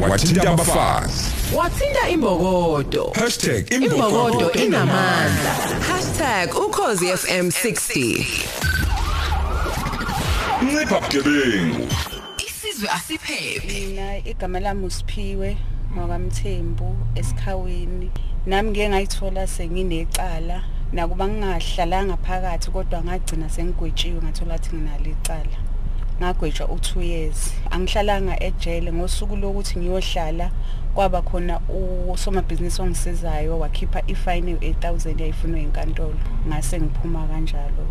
wathinta abafazi wathinta imbokodo. #imbokodo. Inamandla. #ukhozi FM 60 ncipha bugebengu. Isizwe asiphephe. Mina igama lami usiphiwe ngwakamthembu esikhawini nami ngeke ngayithola senginecala nakuba ngingahlalanga phakathi kodwa ngagcina sengigwetshiwe ngathola ukuthi nginalo icala ngagwetshwa u2 years. Angihlalanga ejele ngosuku lokuthi ngiyohlala kwaba khona usomabhizinisi ongisizayo wakhipha ifine u8000 yayifunwa inkantolo ngase ngiphuma kanjalo.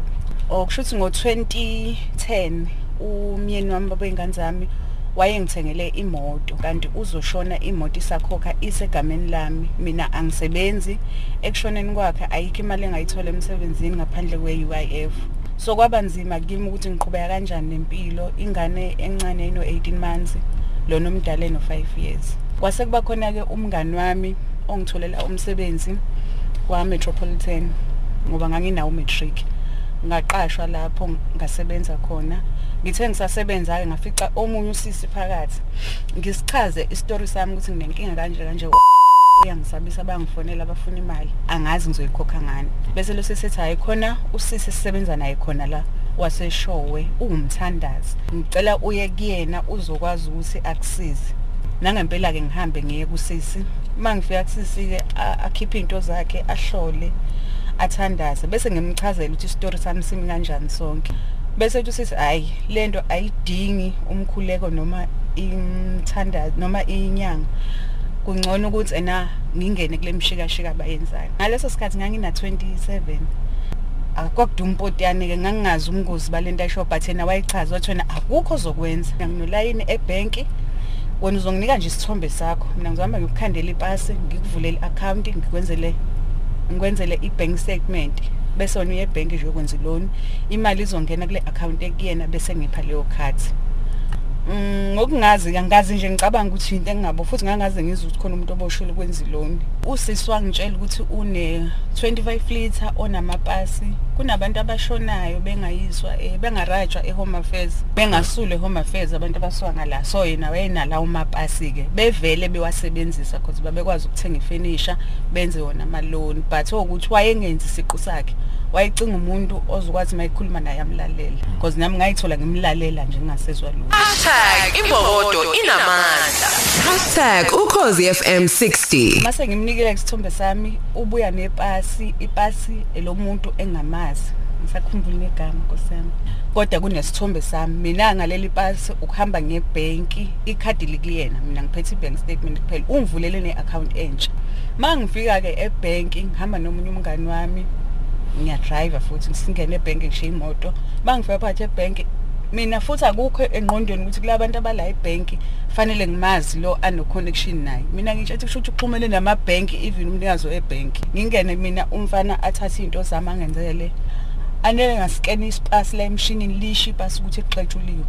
Okushuthi ngo2010 umyeni wami babeyingane zami wayengithengele imoto kanti uzoshona imoto isakhokha isegameni lami. Mina angisebenzi. Ekushoneni kwakhe ayikho imali engayithola emsebenzini ngaphandle kwe-UIF so kwaba nzima kimi ukuthi ngiqhubeka kanjani nempilo ingane encane eno 18 months lona omdala eno 5 years. Kwase kuba khona ke umngani wami ongitholela umsebenzi kwa Metropolitan ngoba nganginawo matric ngaqashwa lapho ngasebenza khona. Ngithe ngisasebenza ke ngafica omunye usisi phakathi. Ngisichaze isistory sami ukuthi nginenkinga kanje kanje. Uyangisabisa bayangifonela abafuna imali angazi ngizoyikhokha ngani. Bese lo sisethi hayi khona usisi sisebenza naye khona la waseshowe ungumthandazi ngicela uye kuyena uzokwazi ukuthi akusize. Nangempela ke ngihambe ngiye kusisi. Mangifika kusisi ke akhipha into zakhe ahlole athandaze. Bese ngimchazela ukuthi isistory sami simi kanjani sonke. Bese uthi sithi hayi lento ayidingi umkhuleko noma imthandazo noma inyanga. Kungcono ukuthi ena ngingene kule mshikashika abayenzayo. Ngaleso sikhathi ngangina 27 akwakuduma impotiyane ke ngangingazi umngozi balento ayisho but yena wayichaza wathi wena akukho ozokwenza. Nginolayini ebhenki wena uzonginika nje isithombe sakho. Mina ngizohamba ngikukhandela ipasi ngikuvulele i-account ngikwenzele ngikwenzele i-bank statement. Bese wena uye ebhenki nje ukwenza loan. Imali izongena kule account ekuyena bese ngipha leyo card. Ngokungazi angazi nje ngicabanga ukuthi into engingabo futhi ngangaze ngizwe ukuthi khona umuntu oboshwele kwenza iloni usisi wangitshela ukuthi une 25 liter onamapasi. Kunabantu abashonayo bengayiswa eh bengarajwa eHome Affairs bengasule eHome Affairs abantu abasuka ngala. So yena wayenala umapasi ke bevele bewasebenzisa because babekwazi ukuthenga ifurniture benze wona ama loan but ukuthi wayengenzi siqu sakhe wayicinga umuntu ozokwazi mayikhuluma naye amlalela. Because nami ngayithola ngimlalela nje ngingasezwa lutho. #imbokodo inamandla. #ukhozi FM 60 mase ngimnikele isithombe sami ubuya nepasi ipasi elomuntu engamazi. Ngisakhumbula negama nkosami kodwa kunesithombe sami mina ngaleli pasi ukuhamba ngebhenki ikhadi likuyena mina ngiphethe ibank statement kuphela ungivulele neaccount entsha. Mangifika ke ebhenki ngihamba nomunye umngani wami ngiyadrive futhi singene ebhenki ngishiya imoto. Bangifika phakathi ebhenki. Mina futhi akukho engqondweni ukuthi kulabantu abala ebhenki fanele ngimazi lo ano connection naye. Mina ngisho ukuthi kusho ukuthi uxhumene namabhenki even umnikazi webhenki. Ngingene mina umfana athathe into zami angenzele. Anele ngasikene isipasi la emshinini lisho ipasi ukuthi exetshuliwe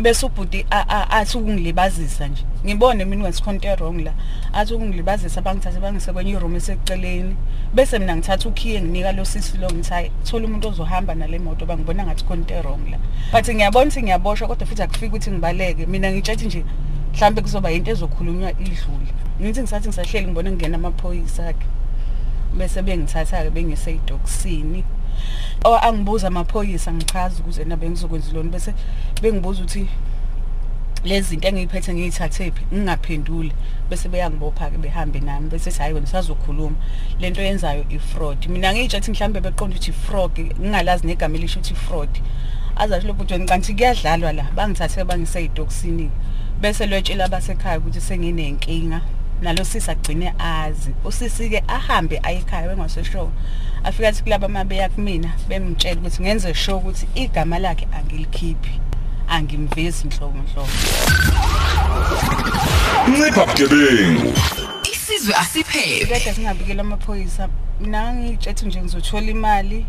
bese ubhuti athi ukungilibazisa nje. Ngibone mina ngesikhonto wrong la athi ukungilibazisa bangithathe bangise kwenye room eseceleni. Bese mina ngithatha ukhiye nginika lo sisi lo ngithayi thola umuntu ozohamba nale moto bangibona ngathi khonto wrong la but ngiyabona ukuthi ngiyaboshwa kodwa futhi akufiki ukuthi ngibaleke. Mina ngitshethi nje mhlambe kuzoba into ezokhulunywa idlule. Ngithi ngisathi ngisahleli ngibone ngena amaphoyisa akhe. Bese bengithatha ke bengise idokisini o angibuza amaphoyisa ngichaza ukuze nabe ngizokwenza lona bese bengibuza ukuthi lezi zinto engiyiphethe ngiyithathe phi? Ngingaphenduli. Bese beyangibopha ke behambe nami bese hayi wena sazokhuluma. Lento yenzayo ifraud. Mina ngiyitshethi mhlambe beqonda ukuthi fraud ngingalazi negama elisho ukuthi fraud azathi lo bhuti kanti kuyadlalwa la. Bangithathe bangise idokisini bese lwetshela abasekhaya ukuthi senginenkinga. Nalo sisi agcine azi. Usisi ke ahambe ayikhaya bengaseshow afika athi kulaba mabeya kumina bemtshela ukuthi ngenze show ukuthi igama lakhe angilikhiphi angimvezi inhlobo inhlobo ncipha bugebengu. Isizwe asiphephe. Kade singabikela amaphoyisa mina ngitshethe nje ngizothola imali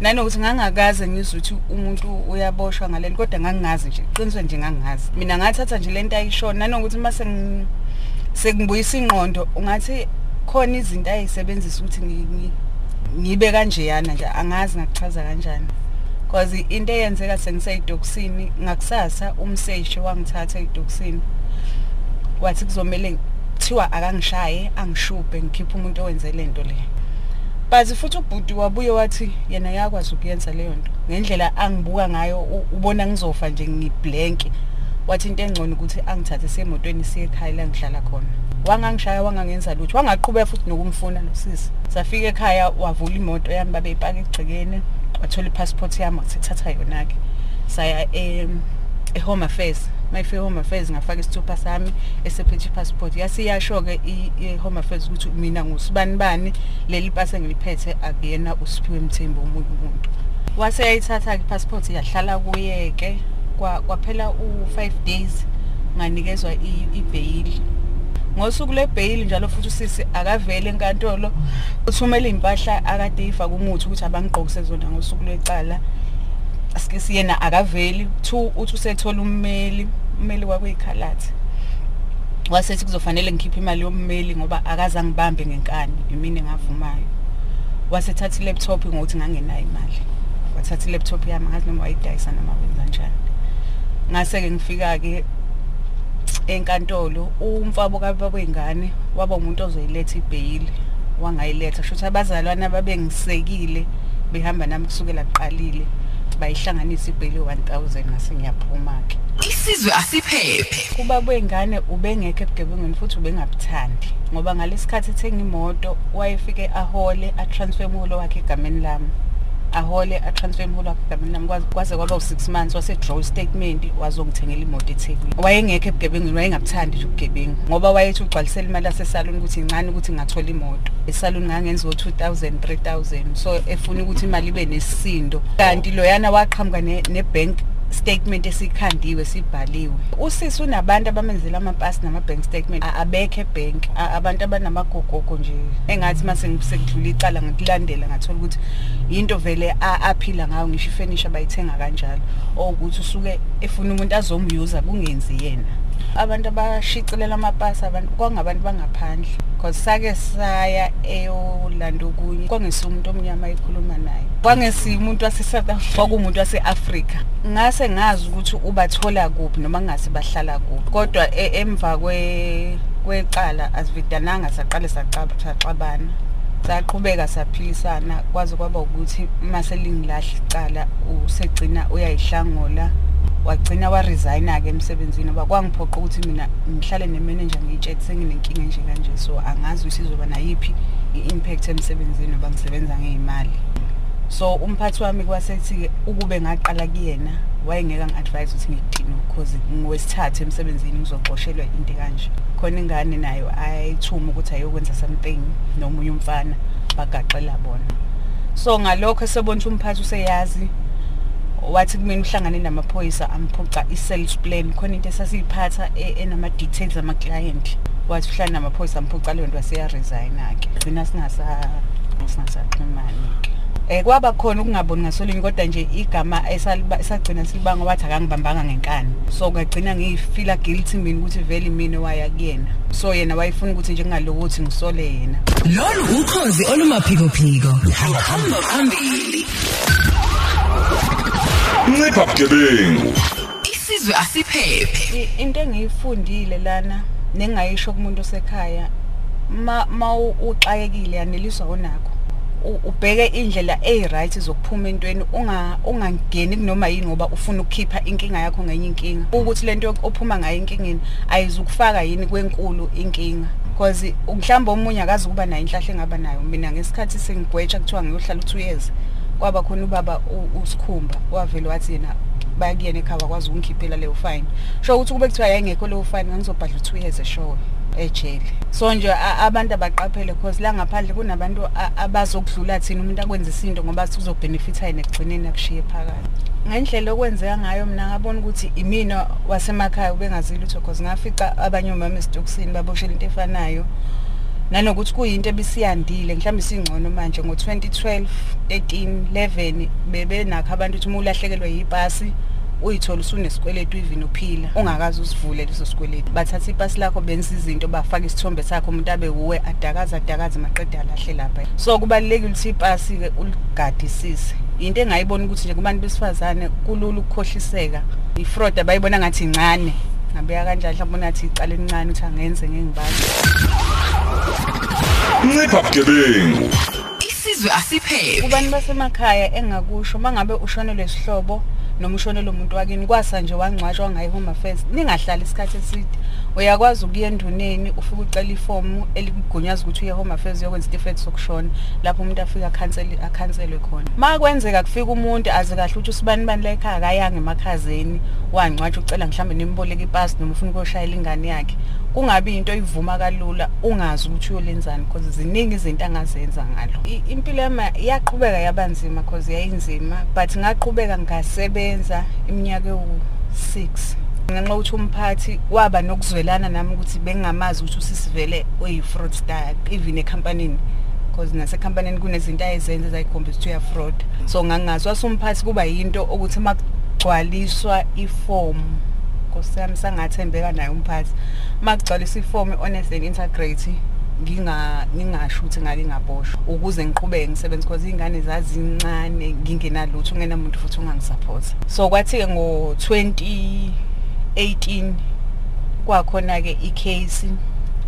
nanokuthi ngangakaze ngizwe ukuthi umuntu uyaboshwa ngalento kodwa ngangingazi nje qiniswe nje ngangingazi. Mina ngathatha nje lento ayishona nanokuthi mase sekungibuyisa ingqondo ungathi khona izinto ayisebenzisa ukuthi ngibe kanjeyana nje angazi ngakuchaza kanjani. Because into eyenzeka sengiseyidokisini ngakusasa umseshi wangithatha edokisini wathi kuzomele kuthiwa akangishaye angishubhe ngikhiphe umuntu owenze lento le. But futhi ubhuti wabuye wathi yena yakwazi ukuyenza leyo nto. Ngendlela angibuka ngayo u- ubona ngizofa nje ngiblank wathi into engcono ukuthi angithathe semotweni siye ekhaya la ngihlala khona. Wangangishaya wangangenza lutho. Wangaqhubeka futhi nokumfuna lo sisi. Safika ekhaya wavula imoto yami babeyipaka egcekeni wathola ipassport yami wasithatha yona-ke. Saya em, e-home affairs. Mayifike e-home affairs ngafaka isithupha sami esephethe i-passport yasiyasho-ke i- i-home affairs ukuthi mina ngusibani bani leli pasi engiliphethe akuyena usiphiwe mthembu omunye umuntu. Wase yayithatha-ke i-passport yahlala kuye-ke kwa- kwaphela u-five days nganikezwa i- ibheyili ngosuku lebheyili njalo futhi usisi akavele enkantolo uthumela iy'mpahla akade yifake umuthi ukuthi abangigqokise zona ngosuku lwecala. Asike siyena akaveli. Two uthi usethola ummeli. Ummeli wakwey'khalathi wasethi kuzofanele ngikhiphe imali yommeli ngoba akaze angibambe ngenkani imini engavumayo. Wasethatha i-laptop ngokuthi ngangenayo imali. Wathatha i-laptop yami ngazi noma wayidayisa noma wenza njani. Ngase-ke ngifika-ke enkantolo umfabo kababengane waba umuntu ozoyiletha ibheyili wangayiletha. Kusho ukuthi abazalwane ababengisekile behamba nami kusukela kuqalile. Bayihlanganisa ibheli 1000 ngase ngiyaphuma-ke isizwe asiphephe. Kuba kwengane ubengekho ebugebengweni futhi ubengabuthandi ngoba ngalesikhathi ethenga imoto wayefike ahole atransfer umholo wakhe egameni lami ahole atransfer umholo wakhe egameni lami. Kwaze- kwaze kwaba u-six months wase-draw statement wazongithengela imoto ethekwini wayengekho ebugebengweni wayengabuthandi nje ubugebengu ngoba wayethi ugcwalisela imali yasesaluni ukuthi incane ukuthi ngingathola imoto. Esaluni ngangenza o-two thousand three thousand. So efuna ukuthi imali ibe nesisindo. Kanti loyana waqhamuka ne- ne-bank statement esikhandiwe sibhaliwe. Usisi unabantu abamenzela amapasi nama-bank statement a- abekho ebhenki A- abantu abanamagogogo nje engathi uma sekudlula icala ngikulandela ngathola ukuthi yinto vele a- aphila ngayo ngisho ifenisha bayithenga kanjalo. Okuthi usuke efuna umuntu azomyuza kungenzi yena. Abantu abashicilela amapasi abantu kwangabantu bangaphandle. Because sake saya eyolanda okunye kwangesiye umuntu omnyama ekhuluma naye. Kwangesiye umuntu wase-south africa kwakuwumuntu wase-afrika. Ngase ngazi ukuthi ubathola kuphi noma ngase bahlala kuphi. Kodwa e- emva kwe- kwecala asividananga saqale saxabana. Saqhubeka saphilisana kwaze kwaba ukuthi uma selingilahla icala usegcina uyayihlangola. Wagcina waresigna-ke emsebenzini ngoba kwangiphoqa ukuthi mina ngihlale ne-manager ngiyitshele senginenkinga nje kanje. So angazi ukuthi izoba nayiphi i-impact emsebenzini ngoba ngisebenza ngey'mali. So umphathi wami kwasethi-ke ukube ngaqala kuyena wayengeke angi-advise ukuthi ngidine because ngowesithathu emsebenzini ngizoxoshelwa into kanje khona ingane nayo ayithuma ukuthi ayokwenza something nomunye umfana bagaxela bona. So ngalokho esebona ukuthi umphathi useyazi wathi kumina uhlangane namaphoyisa amphuca i-sales plan khona into esasiyiphatha e- enama-details ama-client. Wathi uhlangane namaphoyisa amphuca leyo nto waseyaresigna-ke gcina singasa- singasaxhumani-ke um kwaba khona ukungaboni ngasolinye kodwa nje igama esaliba- esagcina silibanga wathi akangibambanga ngenkani. So ngagcina ngiyifila guilty mina ukuthi vele mina waya kuyena. So yena wayefuna ukuthi nje ngingalokuthi ngisole yena. Lolu ukhozi olumaphikophiko. Hamba phambili. Ncipha bugebengu isizwe asiphephe into engiyifundile lana nengayisho kumuntu osekhaya ma ma uxakekile yaneliswa onakho ubheke indlela eyi-right zokuphuma entweni unga ungangeni kunoma yini ngoba ufuna ukukhipha inkinga yakho ngenye inkinga. Ukuthi lento ophuma ngayo enkingeni ayizukufaka yini kwenkulu inkinga. Because mhlawumbe omunye akazi ukuba nayo inhlahla engaba nayo. Mina ngesikhathi sengigwetsha kuthiwa ngiyohlala u-two years kwaba khona ubaba u- usikhumba wavele wathi yena bayakuyena ekhaya wakwazi ukungikhiphela leyo fine. Sho ukuthi kube kuthiwa yayingekho leyo fine ngangizobhadla u-two years eshowe ejele. So nje a- abantu abaqaphele because la ngaphandle kunabantu a- abazokudlula thina umuntu akwenza isinto ngoba sithi uzobhenefitha yena ekugcineni akushiye phakathi. Ngendlela okwenzeka ngayo mina ngabona ukuthi imina wasemakhaya ubengazile lutho because ngafica abanye omama esitokisini baboshela into efanayo. Nanokuthi kuyinto ebisiyandile mhlawumbe singcono manje ngo-2012 13 11 bebenakho abantu ukuthi uma ulahlekelwe yipasi uyithole usunesikweletu even uphila ungakazi usivule leso sikweletu bathatha ipasi lakho benza izinto bafaka isithombe sakho umuntu abe uwe adakaza adakaza maqeda alahle lapha. So kubalulekile ukuthi ipasi-ke uligadisise. Into engayibona ukuthi nje kubantu besifazane kulula ukukhohliseka. Ifraud abayibona ngathi incane ngabeka kanjani mhlawumbe unathi icala elincane ukuthi angenze ngengibani. Ncipha bugebengu isizwe asiphephe kubantu basemakhaya engakusho mangabe ushonelwe isihlobo noma ushonelwe umuntu wakini kwasa nje wangcwatshwa ngayi home affairs ningahlali isikhathi eside. Uyakwazi ukuya enduneni ufike ucela ifomu elikugunyaza ukuthi uye home affairs uyokwenza isitifiketi sokushona lapho umuntu afike akhansele akhanselwe khona. Ma kwenzeka kufika umuntu aze kahle ukuthi usibani bani la ekhaya akayanga emakhazeni wangcwatshwa ucela mhlawumbe nimboleka ipasi noma ufuna ukuyoshayela ingane yakhe. Kungabi into ivuma kalula ungazi ukuthi uyolenzani because ziningi izinto angazenza ngalo. I- impilo yami yaqhubeka yaba nzima because yayinzima but ngaqhubeka ngasebenza iminyaka ewu-6 ngenxa yokuthi umphathi waba nokuzwelana nami ukuthi bengingamazi ukuthi usisivele oyi-fraudster even ekhampanini because nasekhampanini kunezinto ayezenza ezayikhombisa ukuthi uya-fraud. So ngangazi wasumphathi kuba yinto ukuthi uma kugcwaliswa ifomu nkosi yami sangathembeka naye umphathi uma kugcwalisa ifomu i-honest and nginga ngingasho ukuthi ngake ngaboshwa ukuze ngiqhubeke ngisebenze because iy'ngane zazincane ngingenalutho ungenamuntu futhi ungangisapotha so kwathi-ke ngo-2018 kwakhona-ke icase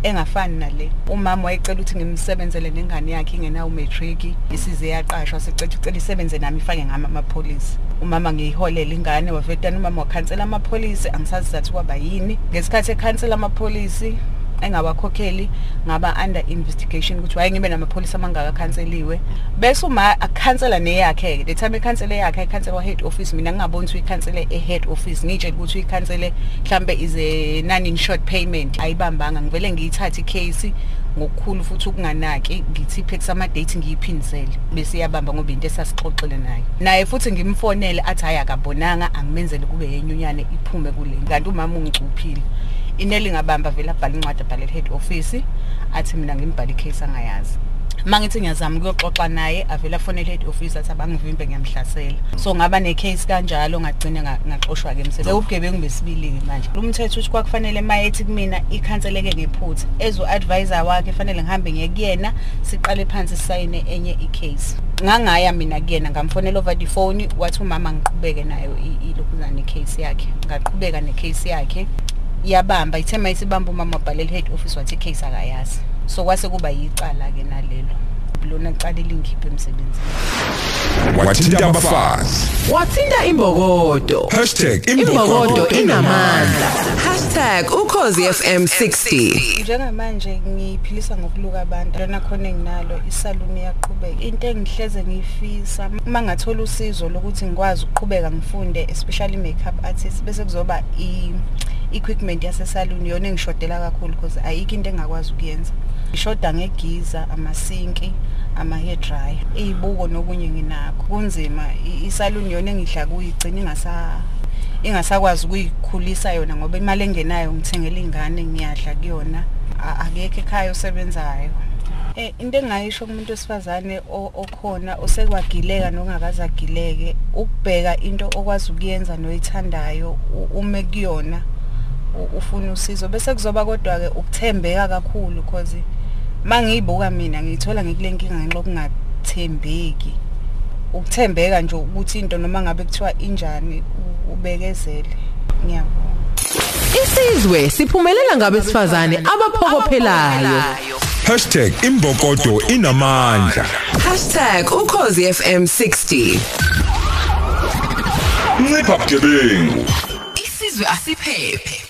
engafani nale. Umama wayecela ukuthi ngimsebenzele nengane yakhe ingenawo matric isize yaqashwa secela ucela isebenze nami ifake ngami amapholisi umama ngiyiholela ingane wavetana umama wakhansela amapholisi angisazi zathi kwaba yini. Ngesikhathi ekhansela amapholisi engawakhokheli ngaba under investigation ukuthi waye ngibe namapholisi amangakakhanseliwe bese uma akhansela neyakhe the time ekhansele yakhe ekhansela head office mina ngingaboni ukuthi uyikhansele e-head office. Ngitshela ukuthi uyikhansele mhlambe is a non insured payment. Ayibambanga ngivele ngiyithathe icase ngokukhulu futhi ukunganaki ngithi iphex ama-date ngiyiphindisele. Bese iyabamba ngoba into esasixoxile naye. Naye futhi ngimfonele athi hhayi akabonanga angimenzele kube yenyunyane iphume kule. Kanti umama ungicuphile ineli ngabamba vele abhala incwadi abhalela head office athi mina ngimbhala icase angayazi. Uma ngithi ngiyazama ukuyoxoxa naye avele afonele head office athi abangivimbe ngiyamhlasela. So ngaba necase kanjalo ngagcine nga- ngaxoshwa-ke emsebenzi ubugebengu besibili-ke manje. Lo mthetho uthi kwakufanele ma ethi kumina ikhanseleke ngephutha. Ezo-advisor wakhe fanele ngihambe ngiye kuyena siqale phansi sisayine enye icase. Ngangaya mina kuyena ngamfonela over the phone wathi umama ngiqhubeke nayo i- ilokhuzana icase yakhe. Ngaqhubeka necase yakhe. Yabamba. Ithe ma isibamba umama wabhalela head office wathi icase akayazi. So kwase kuba yicala-ke nalelo. Lona cala elingikhiphe emsebenzini. Wathinta abafazi. wathinta imbokodo. Hashtag imbokodo inamandla. hashtag ukhozi fm 60 njengamanje ngiphilisa ngokuluka abantu. Lona khona enginalo isaluni iyaqhubeka. Into engihleze ngiyifisa uma ngathola usizo lokuthi ngikwazi ukuqhubeka ngifunde especially makeup artist bese kuzoba i equipment yasesaluni yona engishodela kakhulu because ayikho into engakwazi ukuyenza. Ngishoda ngegiza amasinki ama-hair dryer iy'buko nokunye nginakho. Kunzima I- isaluni yona engidla kuyigcina ingasa ingasakwazi ukuyikhulisa yona ngoba imali engenayo ngithengela ingane ngiyadla kuyona. A- akekho ekhaya osebenzayo. Eh into engayisho kumuntu wesifazane o- okhona osekwagileka nongakaze agileke ukubheka into okwazi ukuyenza noyithandayo u- ume kuyona. u- ufuna usizo. Bese kuzoba kodwa ke ukuthembeka kakhulu because mangiyibuka mina ngiyithola ngikule nkinga ngenxa yokungathembeki ukuthembeka nje ukuthi into noma ngabe kuthiwa injani u- ubekezele. Ngiyabonga. Isizwe siphumelela ngabesifazane abaphokophelayo hashtag imbokodo inamandla. Hashtag ukhozi fm 60 ncipha bugebengu. Isizwe asiphephe.